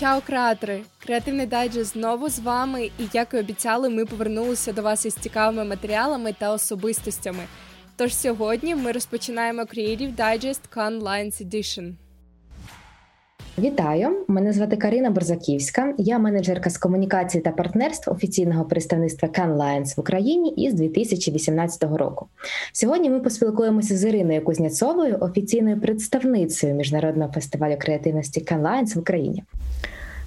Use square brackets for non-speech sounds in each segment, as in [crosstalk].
Чао, креатори! Креативний дайджест знову з вами, і як і обіцяли, ми повернулися до вас із цікавими матеріалами та особистостями. Тож сьогодні ми розпочинаємо Creative Digest Cannes Lines Edition. Вітаю! Мене звати Карина Борзаківська. Я менеджерка з комунікації та партнерств офіційного представництва Can Lions в Україні із 2018 року. Сьогодні ми поспілкуємося з Іриною Кузняцовою, офіційною представницею міжнародного фестивалю креативності Can Lions в Україні.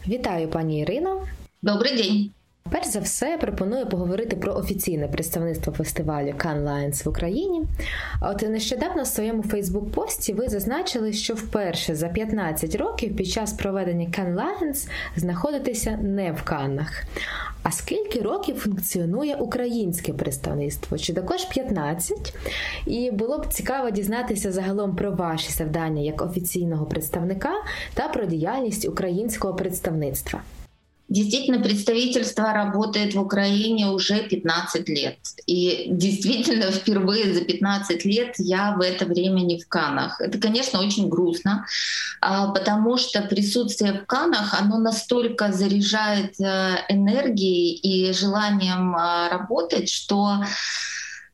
Вітаю, пані Ірино. Добрий день. Перш за все, пропоную поговорити про офіційне представництво фестивалю Cannes Lions в Україні. От нещодавно в своєму Фейсбук-пості ви зазначили, що вперше за 15 років під час проведення Cannes Lions знаходитеся не в Каннах. А скільки років функціонує українське представництво? Чи також 15? І було б цікаво дізнатися загалом про ваші завдання як офіційного представника та про діяльність українського представництва. Действительно, представительство работает в Украине уже 15 лет. И действительно, [laughs] впервые за 15 лет я в это время не в Канах. Это, конечно, очень грустно, а, потому что присутствие в Канах, оно настолько заряжает э, энергией и желанием а, работать, что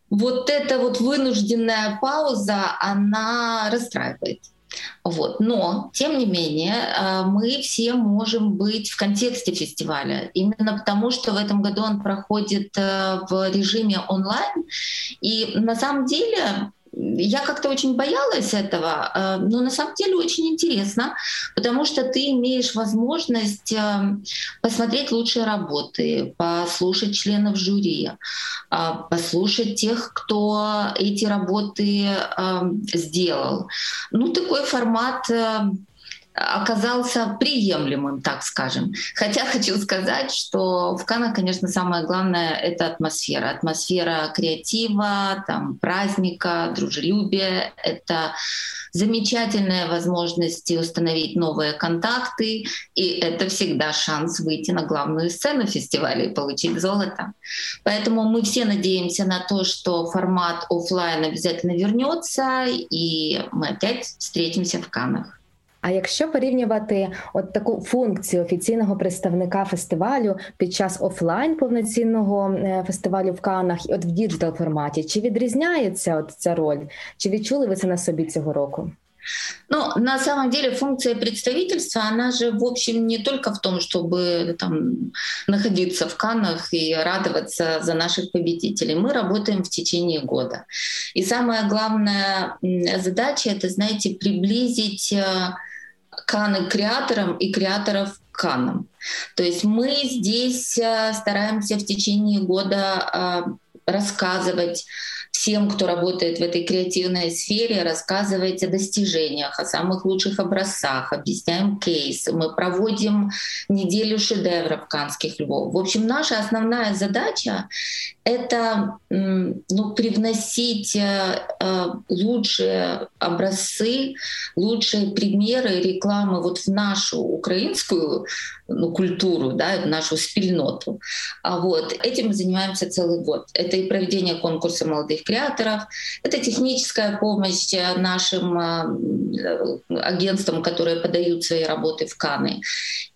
вот эта вот вынужденная пауза, она расстраивает. Вот. Но, тем не менее, э, мы все можем быть в контексте фестиваля, именно потому что в этом году он проходит э, в режиме онлайн. И на самом деле я как-то очень боялась этого, э, но на самом деле очень интересно, потому что ты имеешь возможность э, посмотреть лучшие работы, послушать членов жюри, э, послушать тех, кто эти работы сделал. Ну, такой формат оказался приемлемым, так скажем. Хотя [laughs] хочу сказать, что в Канах, конечно, самое главное — это атмосфера. Атмосфера креатива, там, праздника, дружелюбия. Это замечательная возможность установить новые контакты, и это всегда шанс выйти на главную сцену фестиваля и получить золото. Поэтому мы все надеемся на то, что формат офлайн обязательно вернется, и мы опять встретимся в Канах. А якщо порівнювати от таку функцію офіційного представника фестивалю під час офлайн повноцінного е, фестивалю в Канах, і от в діджитал форматі, чи відрізняється от ця роль? Чи відчули ви це на собі цього року? Ну, на самом деле функция представительства, она же, в общем, не только в том, чтобы там находиться в Каннах и радоваться за наших победителей. Мы работаем в течение года. И самая главная задача — это, знаете, приблизить э, Каны креаторам и креаторов к Канам. То есть мы здесь э, стараемся в течение года э, рассказывать всем, кто работает в этой креативной сфере, рассказывать о достижениях, о самых лучших образцах, объясняем кейсы. Мы проводим неделю шедевров канских львов. В общем, наша основная задача — это ну, привносить э, э, лучшие образцы, лучшие примеры рекламы вот в нашу украинскую ну, культуру, да, нашу спільноту. А вот этим мы занимаемся целый год. Это и проведение конкурса молодых креаторов, это техническая помощь нашим э, агентствам, которые подают свои работы в Каны.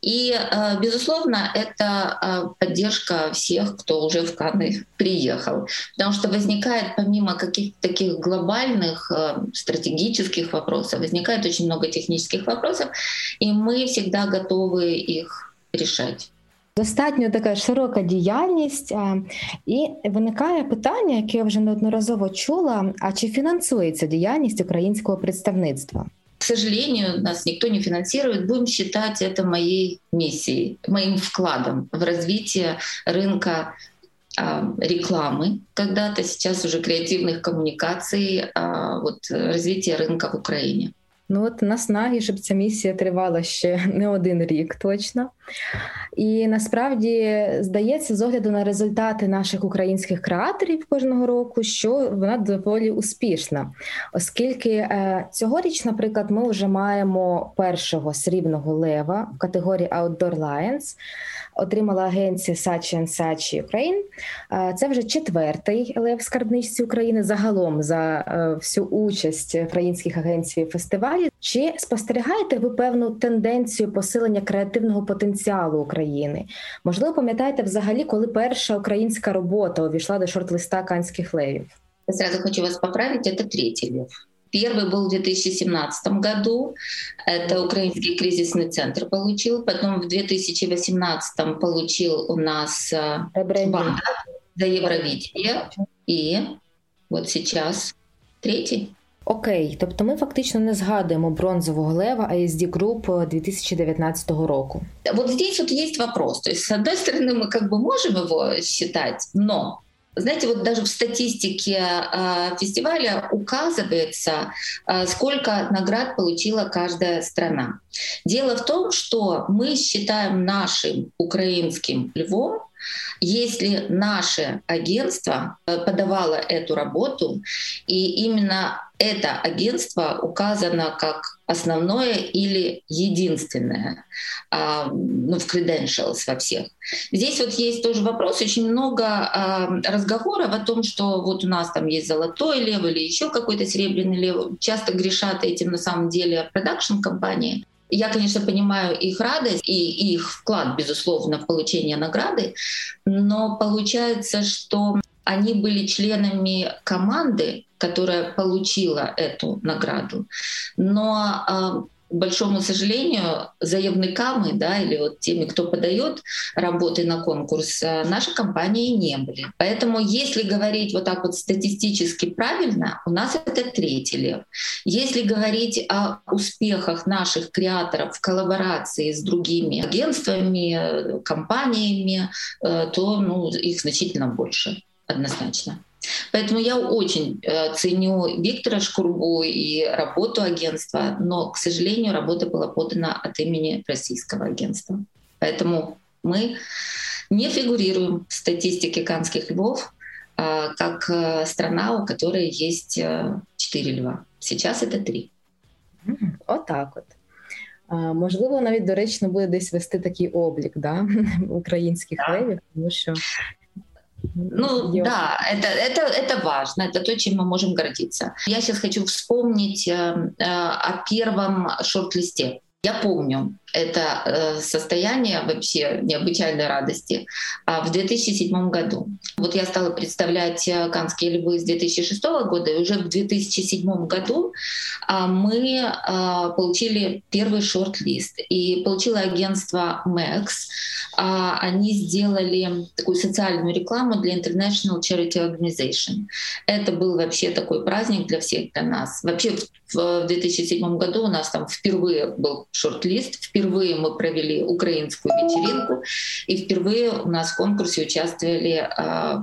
И, э, безусловно, это э, поддержка всех, кто уже в Каны приехал. Потому что возникает, помимо каких-то таких глобальных стратегических вопросов, возникает очень много технических вопросов, и мы всегда готовы их рішать. Достатньо така широка діяльність, і виникає питання, яке я вже неодноразово чула: а чи фінансується діяльність українського представництва? К сожалению, нас никто не финансирует. Будем считать это моей миссией, моим вкладом в развитие рынка рекламы когда-то, сейчас уже креативных коммуникаций, вот развитие рынка в Украине. Ну от наснаги, щоб ця місія тривала ще не один рік точно. І насправді здається, з огляду на результати наших українських креаторів кожного року, що вона доволі успішна, оскільки е, цьогоріч, наприклад, ми вже маємо першого срібного лева в категорії Outdoor Lions – отримала агенція Сачі Sachi Ukraine. Це вже четвертий лев скарбничці України загалом за е, всю участь українських агенцій фестивалі. Чи спостерігаєте ви певну тенденцію посилення креативного потенціалу України? Можливо, пам'ятаєте взагалі, коли перша українська робота увійшла до шорт-листа канських левів? Я сразу хочу вас поправить, это третий лев. Первый был в 2017 году, это Украинский кризисный центр получил, потом в 2018 получил у нас э, банда за Евровидение, и вот сейчас третий. Окей, тобто ми фактично не згадуємо бронзового лева ASD Group 2019 року. Вот здесь вот есть вопрос. То есть, с одной стороны, мы как бы можем его считать, но знаете, вот даже в статистике э, фестиваля указывается, э, сколько наград получила каждая страна. Дело в том, что мы считаем нашим украинским львом если наше агентство э, подавало эту работу, и именно это агентство указано как основное или единственное а, ну, в credentials во всех. Здесь вот есть тоже вопрос, очень много а, разговоров о том, что вот у нас там есть золотой лев или еще какой-то серебряный лев. Часто грешат этим на самом деле продакшн-компании. Я, конечно, понимаю их радость и их вклад, безусловно, в получение награды, но получается, что они были членами команды, которая получила эту награду. Но а, большому сожалению, заявниками, да, или вот теми, кто подает работы на конкурс, э, наши компании не были. Поэтому, если говорить вот так вот статистически правильно, у нас это третий лев. Если говорить о успехах наших креаторов в коллаборации с другими агентствами, компаниями, э, то ну, их значительно больше, однозначно. Поэтому я очень э, ценю Виктора Шкурбу и работу агентства, но, к сожалению, работа была подана от имени российского агентства. Поэтому мы не фигурируем в статистике канских львов э, как э, страна, у которой есть четыре льва. Сейчас это три. Отак от. Можливо, навіть доречно буде десь вести такий облік да? [laughs] українських да. левів, тому що ну Делать. да, это, это, это важно, это то, чем мы можем гордиться. Я сейчас хочу вспомнить э, э, о первом шорт-листе. Я помню это э, состояние вообще необычайной радости а, в 2007 году. Вот я стала представлять э, «Канские львы» с 2006 года, и уже в 2007 году а, мы а, получили первый шорт-лист. И получило агентство Max. Они сделали такую социальную рекламу для International Charity Organization. Это был вообще такой праздник для всех, для нас. Вообще в 2007 году у нас там впервые был шорт-лист, впервые мы провели украинскую вечеринку, и впервые у нас в конкурсе участвовали э,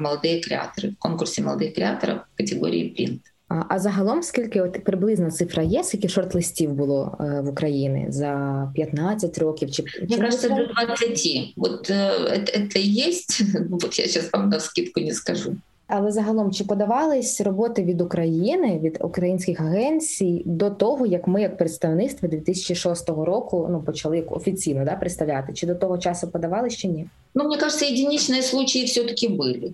молодые креаторы, в конкурсе молодых креаторов в категории принт. А, а загалом, скільки от приблизно цифра є, скільки шорт-листів було е, в Україні за 15 років? Чи Мне кажется, до 20. Вот э, это, это есть. [laughs] Вот я сейчас вам на скидку не скажу. Але загалом чи подавались роботи від України від українських агенцій до того, як ми, як представництво 2006 року, ну почали офіційно да представляти? Чи до того часу подавались чи ні? Ну мне кажется, единичные случаи все-таки были.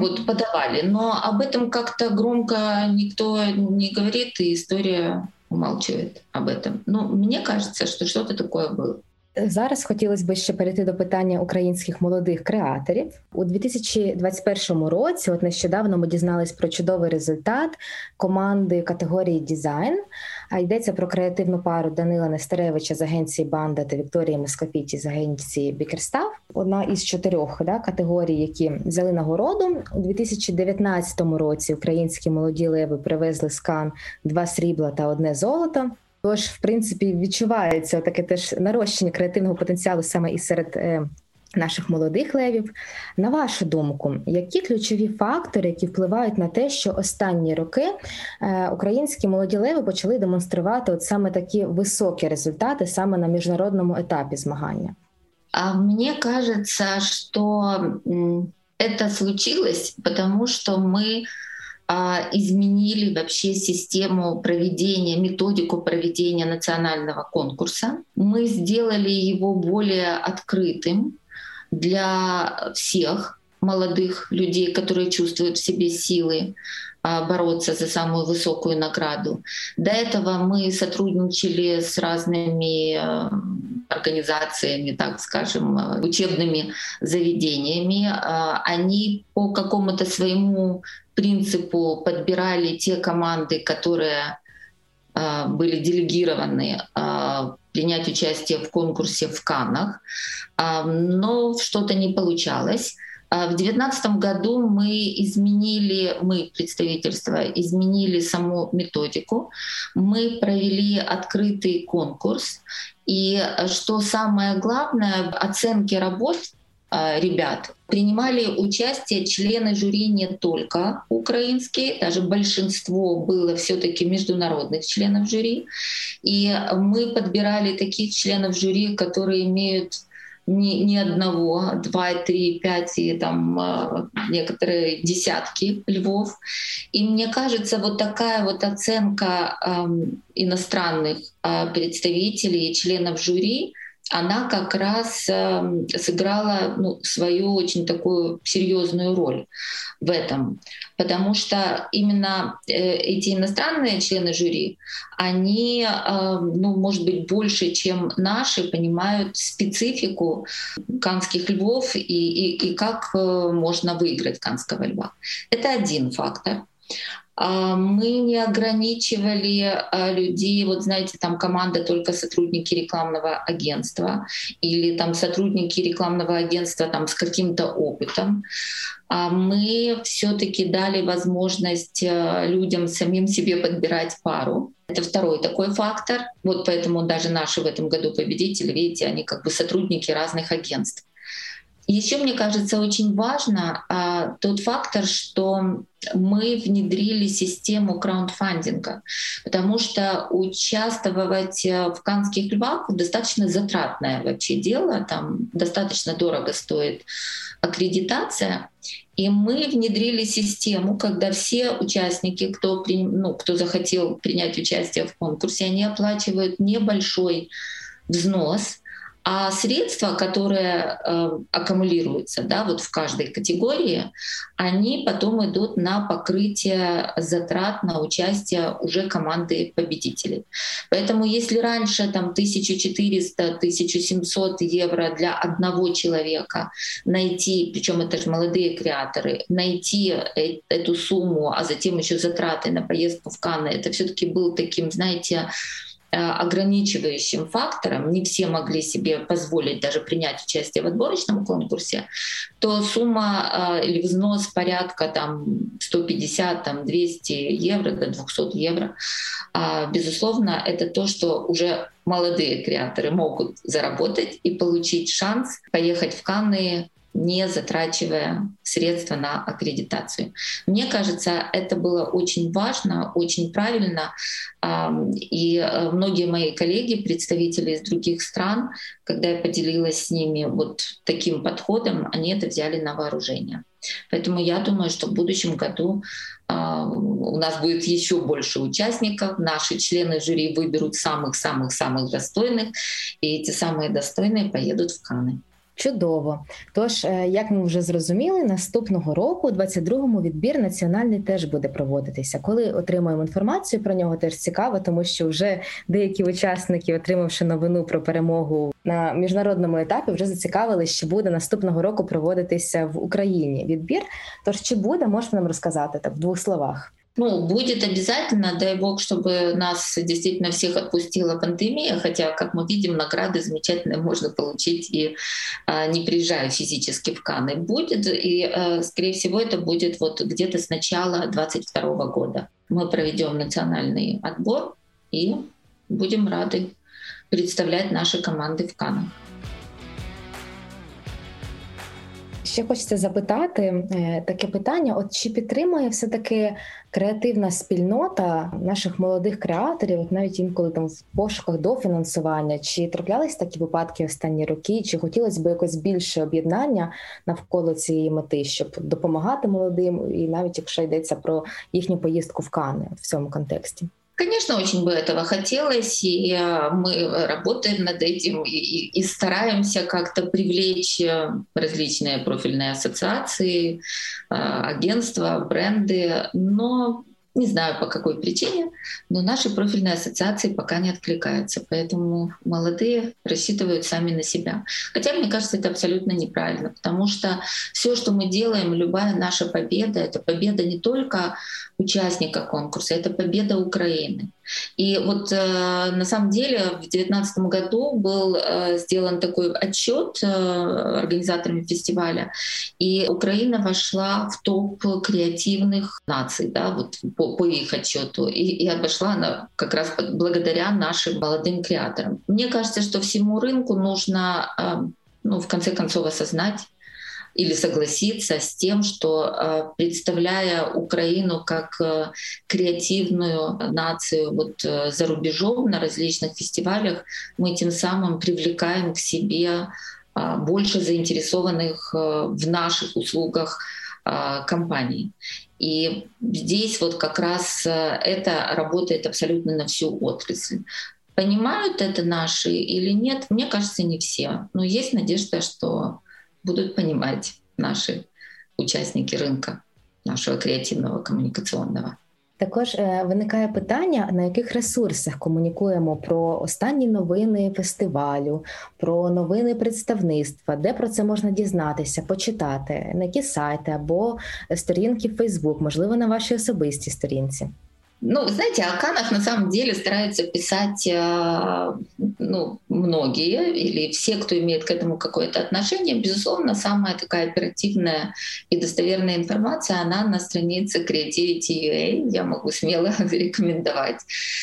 Вот подавали, но об этом как-то громко никто не говорит, и история умалчивает об этом. Но мне кажется, что что-то такое было. Зараз хотілося б ще перейти до питання українських молодих креаторів у 2021 році. От нещодавно ми дізнались про чудовий результат команди категорії дизайн. А йдеться про креативну пару Данила Нестеревича з агенції Банда та Вікторії Москопіті з агенції Бікерстав. Одна із чотирьох да, категорій, які взяли нагороду у 2019 році. Українські молоді леви привезли з Кан два срібла та одне золото. Тож, в принципі, відчувається таке теж нарощення креативного потенціалу саме і серед е, наших молодих левів. На вашу думку, які ключові фактори, які впливають на те, що останні роки е, українські молоді леви почали демонструвати от саме такі високі результати саме на міжнародному етапі змагання? А мне кажется, что это случилось, потому что а, изменили вообще систему проведения, методику проведения национального конкурса. Мы сделали его более открытым для всех молодых людей, которые чувствуют в себе силы а, бороться за самую высокую награду. До этого мы сотрудничали с разными а, организациями, так скажем, учебными заведениями. Они по какому-то своему принципу подбирали те команды, которые а, были делегированы а, принять участие в конкурсе в Каннах, а, но что-то не получалось. В 2019 году мы изменили, мы, представительство, изменили саму методику. Мы провели открытый конкурс. И что самое главное, оценки работ ребят. Принимали участие члены жюри не только украинские, даже большинство было все-таки международных членов жюри. И мы подбирали таких членов жюри, которые имеют не, не одного, два, три, пять и там а, некоторые десятки львов. И мне кажется, вот такая вот оценка э, иностранных э, представителей, членов жюри, она как раз эм, сыграла ну, свою очень такую серьезную роль в этом. Потому что именно э, эти иностранные члены жюри, они, эм, ну, может быть, больше, чем наши, понимают специфику канских львов и, и, и как э, можно выиграть канского льва. Это один фактор. А, мы не ограничивали а, людей, вот знаете, там команда только сотрудники рекламного агентства или там сотрудники рекламного агентства там с каким-то опытом. А мы все-таки дали возможность людям самим себе подбирать пару. Это второй такой фактор. Вот поэтому даже наши в этом году победители, видите, они как бы сотрудники разных агентств. Еще, мне кажется, очень важно а, тот фактор, что мы внедрили систему краундфандинга, потому что участвовать э, в канских львах достаточно затратное вообще дело, там достаточно дорого стоит аккредитация. И мы внедрили систему, когда все участники, кто, при, ну, кто захотел принять участие в конкурсе, они оплачивают небольшой взнос — а средства, которые э, аккумулируются да, вот в каждой категории, они потом идут на покрытие затрат на участие уже команды победителей. Поэтому если раньше там 1400-1700 евро для одного человека найти, причем это же молодые креаторы, найти э эту сумму, а затем еще затраты на поездку в Канны, это все-таки был таким, знаете, ограничивающим фактором, не все могли себе позволить даже принять участие в отборочном конкурсе, то сумма э, или взнос порядка там 150, там 200 евро до 200 евро, а, безусловно, это то, что уже молодые креаторы могут заработать и получить шанс поехать в Канны не затрачивая средства на аккредитацию. Мне кажется, это было очень важно, очень правильно. И э, многие мои коллеги, представители из других стран, когда я поделилась с ними вот таким подходом, они это взяли на вооружение. Поэтому я думаю, что в будущем году у нас будет еще больше участников. Наши члены жюри выберут самых-самых-самых достойных, и эти самые достойные поедут в Каны. Чудово. Тож, е, як ми вже зрозуміли, наступного року, у 22-му, відбір національний теж буде проводитися. Коли отримаємо інформацію про нього, теж цікаво, тому що вже деякі учасники, отримавши новину про перемогу на міжнародному етапі, вже зацікавили, що буде наступного року проводитися в Україні відбір. Тож чи буде, можете нам розказати так в двох словах? Ну, будет обязательно, дай бог, чтобы нас действительно всех отпустила пандемия, хотя, как мы видим, награды замечательные можно получить и а, не приезжая физически в Каны. Будет, и, а, скорее всего, это будет вот где-то с начала 2022 года. Мы проведем национальный отбор и будем рады представлять наши команды в Канах. Ще хочеться запитати е, таке питання: от чи підтримує все таки креативна спільнота наших молодих креаторів, навіть інколи там в пошуках до фінансування, чи траплялись такі випадки останні роки, чи хотілося б якось більше об'єднання навколо цієї мети, щоб допомагати молодим, і навіть якщо йдеться про їхню поїздку в Кани в цьому контексті? Конечно, очень бы этого хотелось, и э, мы работаем над этим и, и, и стараемся как-то привлечь э, различные профильные ассоциации, э, агентства, бренды, но не знаю по какой причине, но наши профильные ассоциации пока не откликаются. Поэтому молодые рассчитывают сами на себя. Хотя, мне кажется, это абсолютно неправильно, потому что все, что мы делаем, любая наша победа, это победа не только участника конкурса, это победа Украины. И вот э, на самом деле в 2019 году был э, сделан такой отчет э, организаторами фестиваля, и Украина вошла в топ креативных наций, да, вот по, по их отчету, и, и обошла она как раз благодаря нашим молодым креаторам. Мне кажется, что всему рынку нужно, э, ну, в конце концов, осознать, или согласиться с тем, что э, представляя Украину как э, креативную нацию вот э, за рубежом на различных фестивалях, мы тем самым привлекаем к себе больше заинтересованных в наших услугах компаний. И здесь вот как раз это работает абсолютно на всю отрасль. Понимают это наши или нет, мне кажется, не все. Но есть надежда, что будут понимать наши участники рынка, нашего креативного коммуникационного. Також е, виникає питання, на яких ресурсах комунікуємо про останні новини фестивалю, про новини представництва, де про це можна дізнатися, почитати, на які сайти або сторінки Фейсбук, можливо, на вашій особистій сторінці. Ну, знаете, о Канах на самом деле стараются писать э, ну, многие или все, кто имеет к этому какое-то отношение. Безусловно, самая такая оперативная и достоверная информация, она на странице Creativity.ua. Я могу смело [laughs] рекомендовать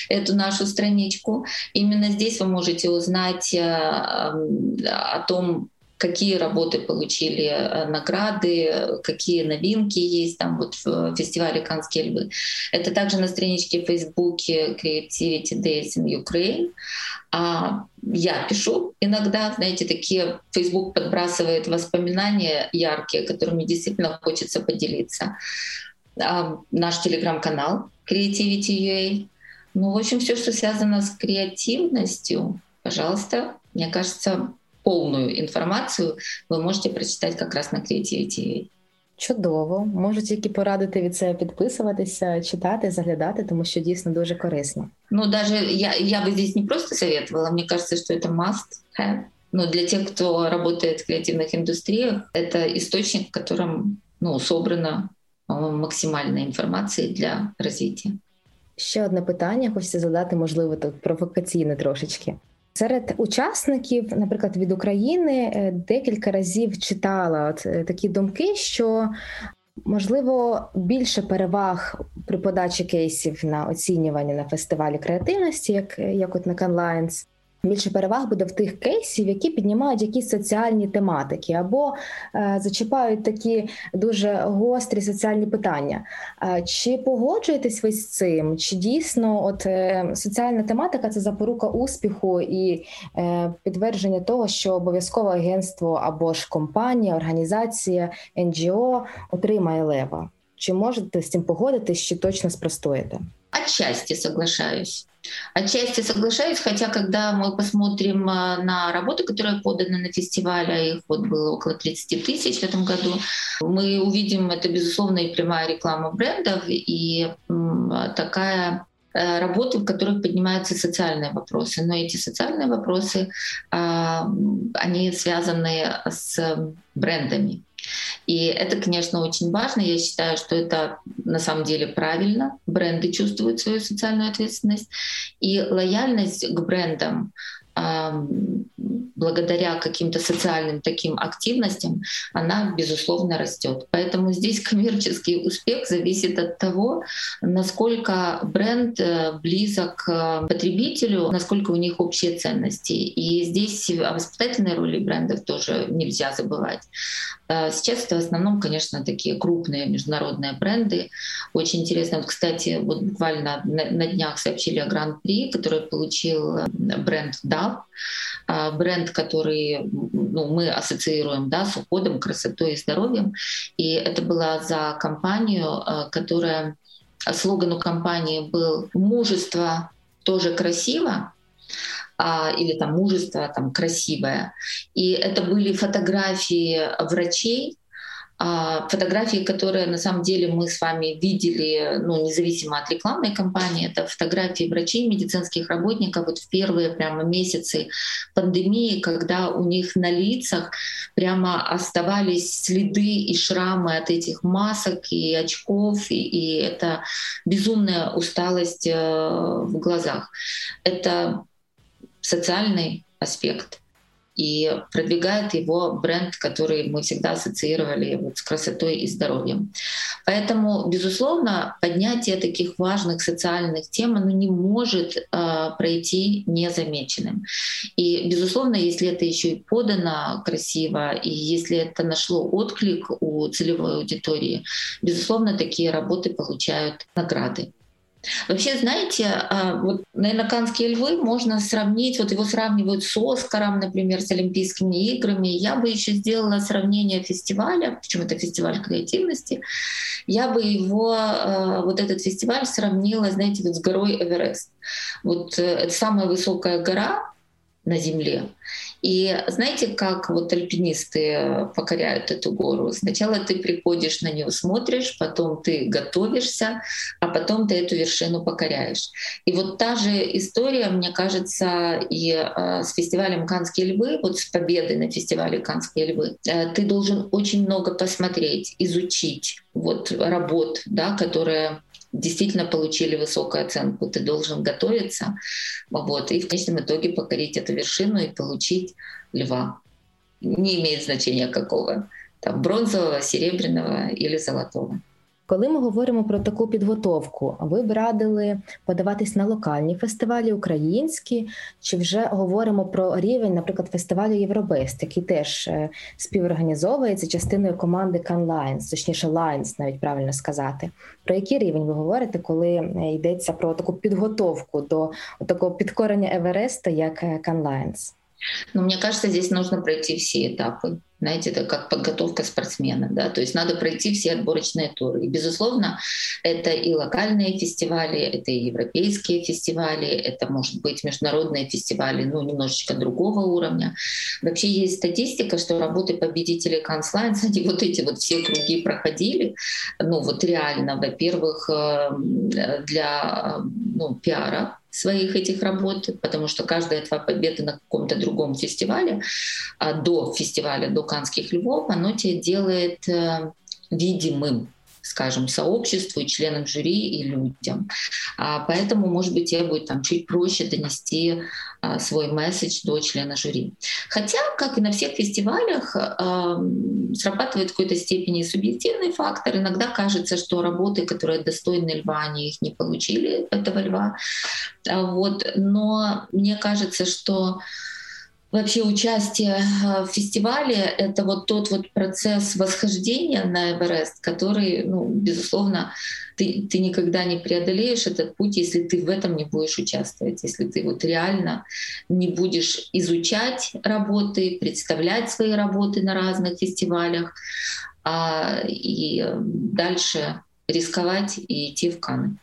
эту нашу страничку. Именно здесь вы можете узнать э, о том, какие работы получили э, награды, какие новинки есть там вот в фестивале «Канские львы». Это также на страничке в Фейсбуке Creativity Days in Ukraine. А я пишу иногда, знаете, такие Facebook подбрасывает воспоминания яркие, которыми действительно хочется поделиться. А наш телеграм-канал Creativity.ua. Ну, в общем, все, что связано с креативностью, пожалуйста, мне кажется, полную інформацію ви можете прочитати якраз на Creativity. Чудово, можу тільки порадити від себе підписуватися, читати, заглядати, тому що дійсно дуже корисно. Ну, даже я, я бы здесь не просто советовала, мне кажется, что это must have. Но для тех, кто работает в креативных индустриях, это источник, в котором ну, собрана максимальна інформація для розвитку. Ще одне питання хочеться задати, можливо, тут провокаційне трошечки. Серед учасників, наприклад, від України е, декілька разів читала от е, такі думки, що можливо більше переваг при подачі кейсів на оцінювання на фестивалі креативності, як як от на Canlines, Більше переваг буде в тих кейсів, які піднімають якісь соціальні тематики, або е, зачіпають такі дуже гострі соціальні питання. Е, чи погоджуєтесь ви з цим? Чи дійсно от е, соціальна тематика це запорука успіху і е, підтвердження того, що обов'язково агентство або ж компанія, організація НГО отримає лева? Чи можете з цим погодитись, чи точно спростуєте? Отчасти соглашаюсь. Отчасти соглашаюсь, хотя когда мы посмотрим а, на работы, которые поданы на фестивале, а их вот было около 30 тысяч в этом году, мы увидим это, безусловно, и прямая реклама брендов, и такая э, работы, в которых поднимаются социальные вопросы. Но эти социальные вопросы, а, они связаны с брендами. И это, конечно, очень важно. Я считаю, что это на самом деле правильно. Бренды чувствуют свою социальную ответственность. И лояльность к брендам благодаря каким-то социальным таким активностям, она, безусловно, растет. Поэтому здесь [laughs] коммерческий успех зависит от того, насколько бренд э, близок к потребителю, насколько у них общие ценности. И здесь о воспитательной роли брендов тоже нельзя забывать. Э, сейчас это в основном, конечно, такие крупные международные бренды. Очень интересно. Вот, кстати, вот буквально на, днях сообщили о Гран-при, который получил э, бренд DAV, э, бренд, который ну, мы ассоциируем да, с уходом, красотой и здоровьем. И это была за компанию, которая слоган у компании был «Мужество тоже красиво», а, или там мужество там красивое. И это были фотографии врачей, фотографии, которые на самом деле мы с вами видели, ну, независимо от рекламной кампании, это фотографии врачей, медицинских работников вот в первые прямо месяцы пандемии, когда у них на лицах прямо оставались следы и шрамы от этих масок и очков, и, и это безумная усталость э, в глазах. Это социальный аспект и продвигает его бренд, который мы всегда ассоциировали вот с красотой и здоровьем. Поэтому, безусловно, поднятие таких важных социальных тем оно не может э, пройти незамеченным. И, безусловно, если это еще и подано красиво, и если это нашло отклик у целевой аудитории, безусловно, такие работы получают награды. Вообще, знаете, а, вот, наверное, «Канские львы» можно сравнить, вот его сравнивают с «Оскаром», например, с Олимпийскими играми. Я бы еще сделала сравнение фестиваля, причем это фестиваль креативности, я бы его, а, вот этот фестиваль сравнила, знаете, вот с горой Эверест. Вот э, это самая высокая гора на Земле. И знаете, как вот альпинисты покоряют эту гору? Сначала ты приходишь на нее, смотришь, потом ты готовишься, а потом ты эту вершину покоряешь. И вот та же история, мне кажется, и э, с фестивалем «Канские львы», вот с победой на фестивале «Канские львы», э, ты должен очень много посмотреть, изучить вот работ, да, которые действительно получили высокую оценку, ты должен готовиться, вот, и в конечном итоге покорить эту вершину и получить льва. Не имеет значения какого, там, бронзового, серебряного или золотого. Коли ми говоримо про таку підготовку, ви б радили подаватись на локальні фестивалі українські, чи вже говоримо про рівень, наприклад, фестивалю Євробест, який теж е, співорганізовується частиною команди Can Lines, точніше Lines, навіть правильно сказати. Про який рівень ви говорите, коли е, йдеться про таку підготовку до такого підкорення Евереста, як е, Can Lines? Ну, мне кажется, здесь нужно пройти все этапы. Знаете, это как подготовка спортсмена, да, то есть надо пройти все отборочные туры. И, безусловно, это и локальные фестивали, это и европейские фестивали, это, может быть, международные фестивали, ну, немножечко другого уровня. Вообще есть статистика, что работы победителей Lines, [laughs] они вот эти вот все круги проходили, ну, вот реально, во-первых, э, для ну, пиара, своих этих работ, потому что каждая твоя победа на каком-то другом фестивале, а до фестиваля, до Канских львов, оно тебя делает э, видимым скажем, сообществу членам жюри и людям. А поэтому, может быть, тебе будет там чуть проще донести а, свой месседж до члена жюри. Хотя, как и на всех фестивалях, срабатывает в какой-то степени субъективный фактор. Иногда кажется, что работы, которые достойны льва, они их не получили, этого льва. А, вот. Но мне кажется, что Вообще участие э, в фестивале — это вот тот вот процесс восхождения на Эверест, который, ну, безусловно, ты, ты никогда не преодолеешь этот путь, если ты в этом не будешь участвовать, если ты вот реально не будешь изучать работы, представлять свои работы на разных фестивалях а, и дальше рисковать и идти в Канны.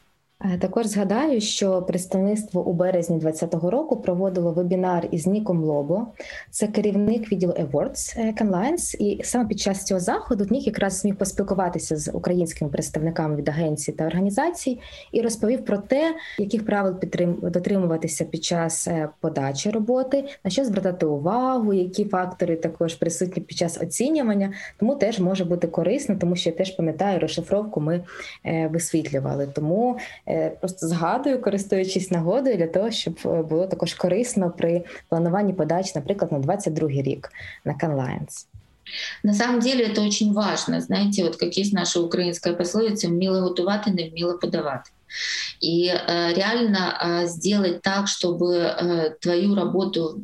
Е, також згадаю, що представництво у березні 2020 року проводило вебінар із Ніком Лобо, це керівник відділу Awards Canlines, і саме під час цього заходу Нік якраз зміг поспілкуватися з українськими представниками від агенцій та організацій і розповів про те, яких правил підтрим... дотримуватися під час е, подачі роботи, на що звертати увагу, які фактори також присутні під час оцінювання. Тому теж може бути корисно, тому що я теж пам'ятаю розшифровку. Ми е, висвітлювали. Тому просто згадую, користуючись нагодою для того, щоб було також корисно при плануванні подач, наприклад, на 22 рік на Canlines. На самом деле это очень важно. Знаете, вот как есть наша украинская пословица «вміло готувати, не вміло подавати». И э, реально э, сделать так, чтобы э, твою работу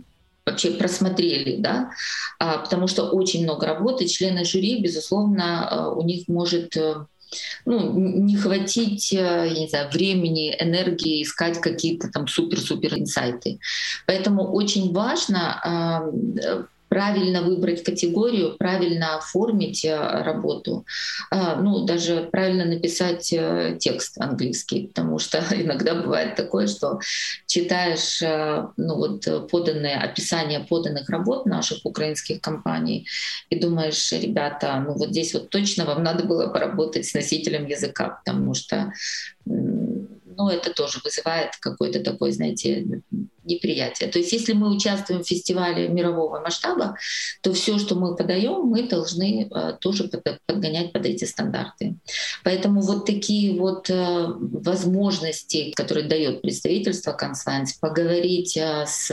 вообще просмотрели, да, а, потому что очень много работы, члены жюри, безусловно, э, у них может э, ну, не хватить, э, не знаю, времени, энергии искать какие-то там супер-супер инсайты. Поэтому очень важно правильно выбрать категорию, правильно оформить э, работу, а, ну, даже правильно написать э, текст английский, потому что [laughs] иногда бывает такое, что читаешь э, ну, вот, поданные, описание поданных работ наших украинских компаний и думаешь, ребята, ну вот здесь вот точно вам надо было поработать с носителем языка, потому что ну, это тоже вызывает какой-то такой, знаете, неприятие. То есть если мы участвуем в фестивале мирового масштаба, то все, что мы подаем, мы должны э, тоже подгонять под эти стандарты. Поэтому вот такие вот э, возможности, которые дает представительство Канслайнс, поговорить э, с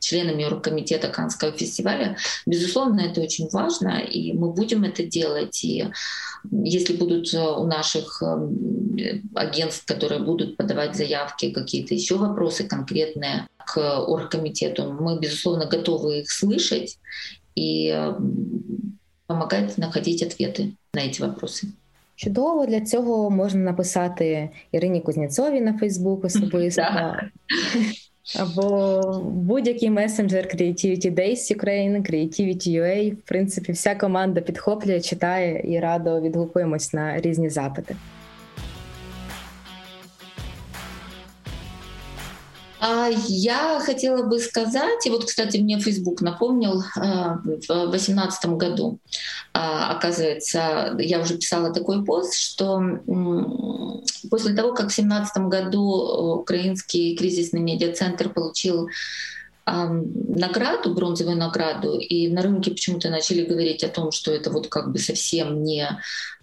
членами оргкомитета Канского фестиваля, безусловно, это очень важно, и мы будем это делать. И если будут у наших агентств, которые будут подавать заявки, какие-то еще вопросы конкретные, к оргкомитету. Мы, безусловно, готовы их слышать и помогать знаходити ответи на ці вопроси. Чудово для цього можна написати Ірині Кузнєцові на Фейсбук особисто. [laughs] Або будь-який месенджер Creativity Days Ukraine, Creativity UA. В принципі, вся команда підхоплює, читає і радо відгукуємось на різні запити. Я хотела бы сказать, и вот, кстати, мне Facebook напомнил а, в 2018 году, а, оказывается, я уже писала такой пост, что после того, как в 2017 году украинский кризисный медиацентр получил награду, бронзовую награду, и на рынке почему-то начали говорить о том, что это вот как бы совсем не,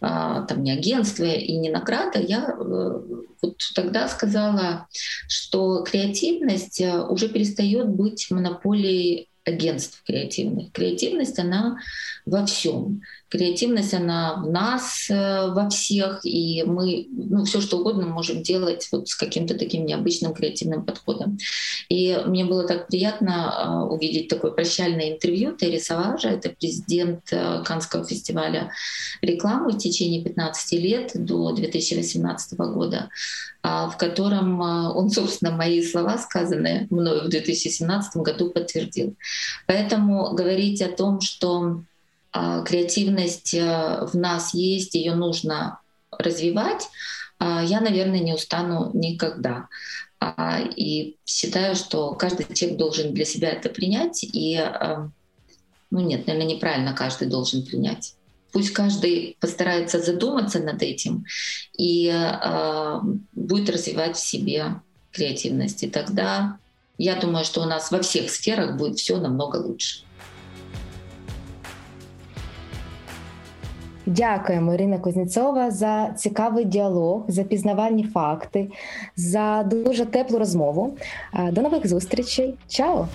а, там, не агентство и не награда, я э, вот тогда сказала, что креативность э, уже перестает быть монополией агентств креативных. Креативность, она во всем. Креативность, она в нас, э, во всех, и мы ну, все что угодно можем делать вот с каким-то таким необычным креативным подходом. И мне было так приятно э, увидеть такое прощальное интервью Терри Саважа, это президент э, Канского фестиваля рекламы в течение 15 лет до 2018 года, а, в котором он, собственно, мои слова, сказанные мною в 2017 году, подтвердил. Поэтому говорить о том, что креативность э, в нас есть, ее нужно развивать, а, я, наверное, не устану никогда. А, и считаю, что каждый человек должен для себя это принять. И, ну нет, наверное, неправильно каждый должен принять. Пусть каждый постарается задуматься над этим и будет развивать в себе креативность. И тогда я думаю, что у нас во всех сферах будет все намного лучше. Дякуємо, Ірина Кузнєцова, за цікавий діалог, за пізнавальні факти, за дуже теплу розмову. До нових зустрічей. Чао!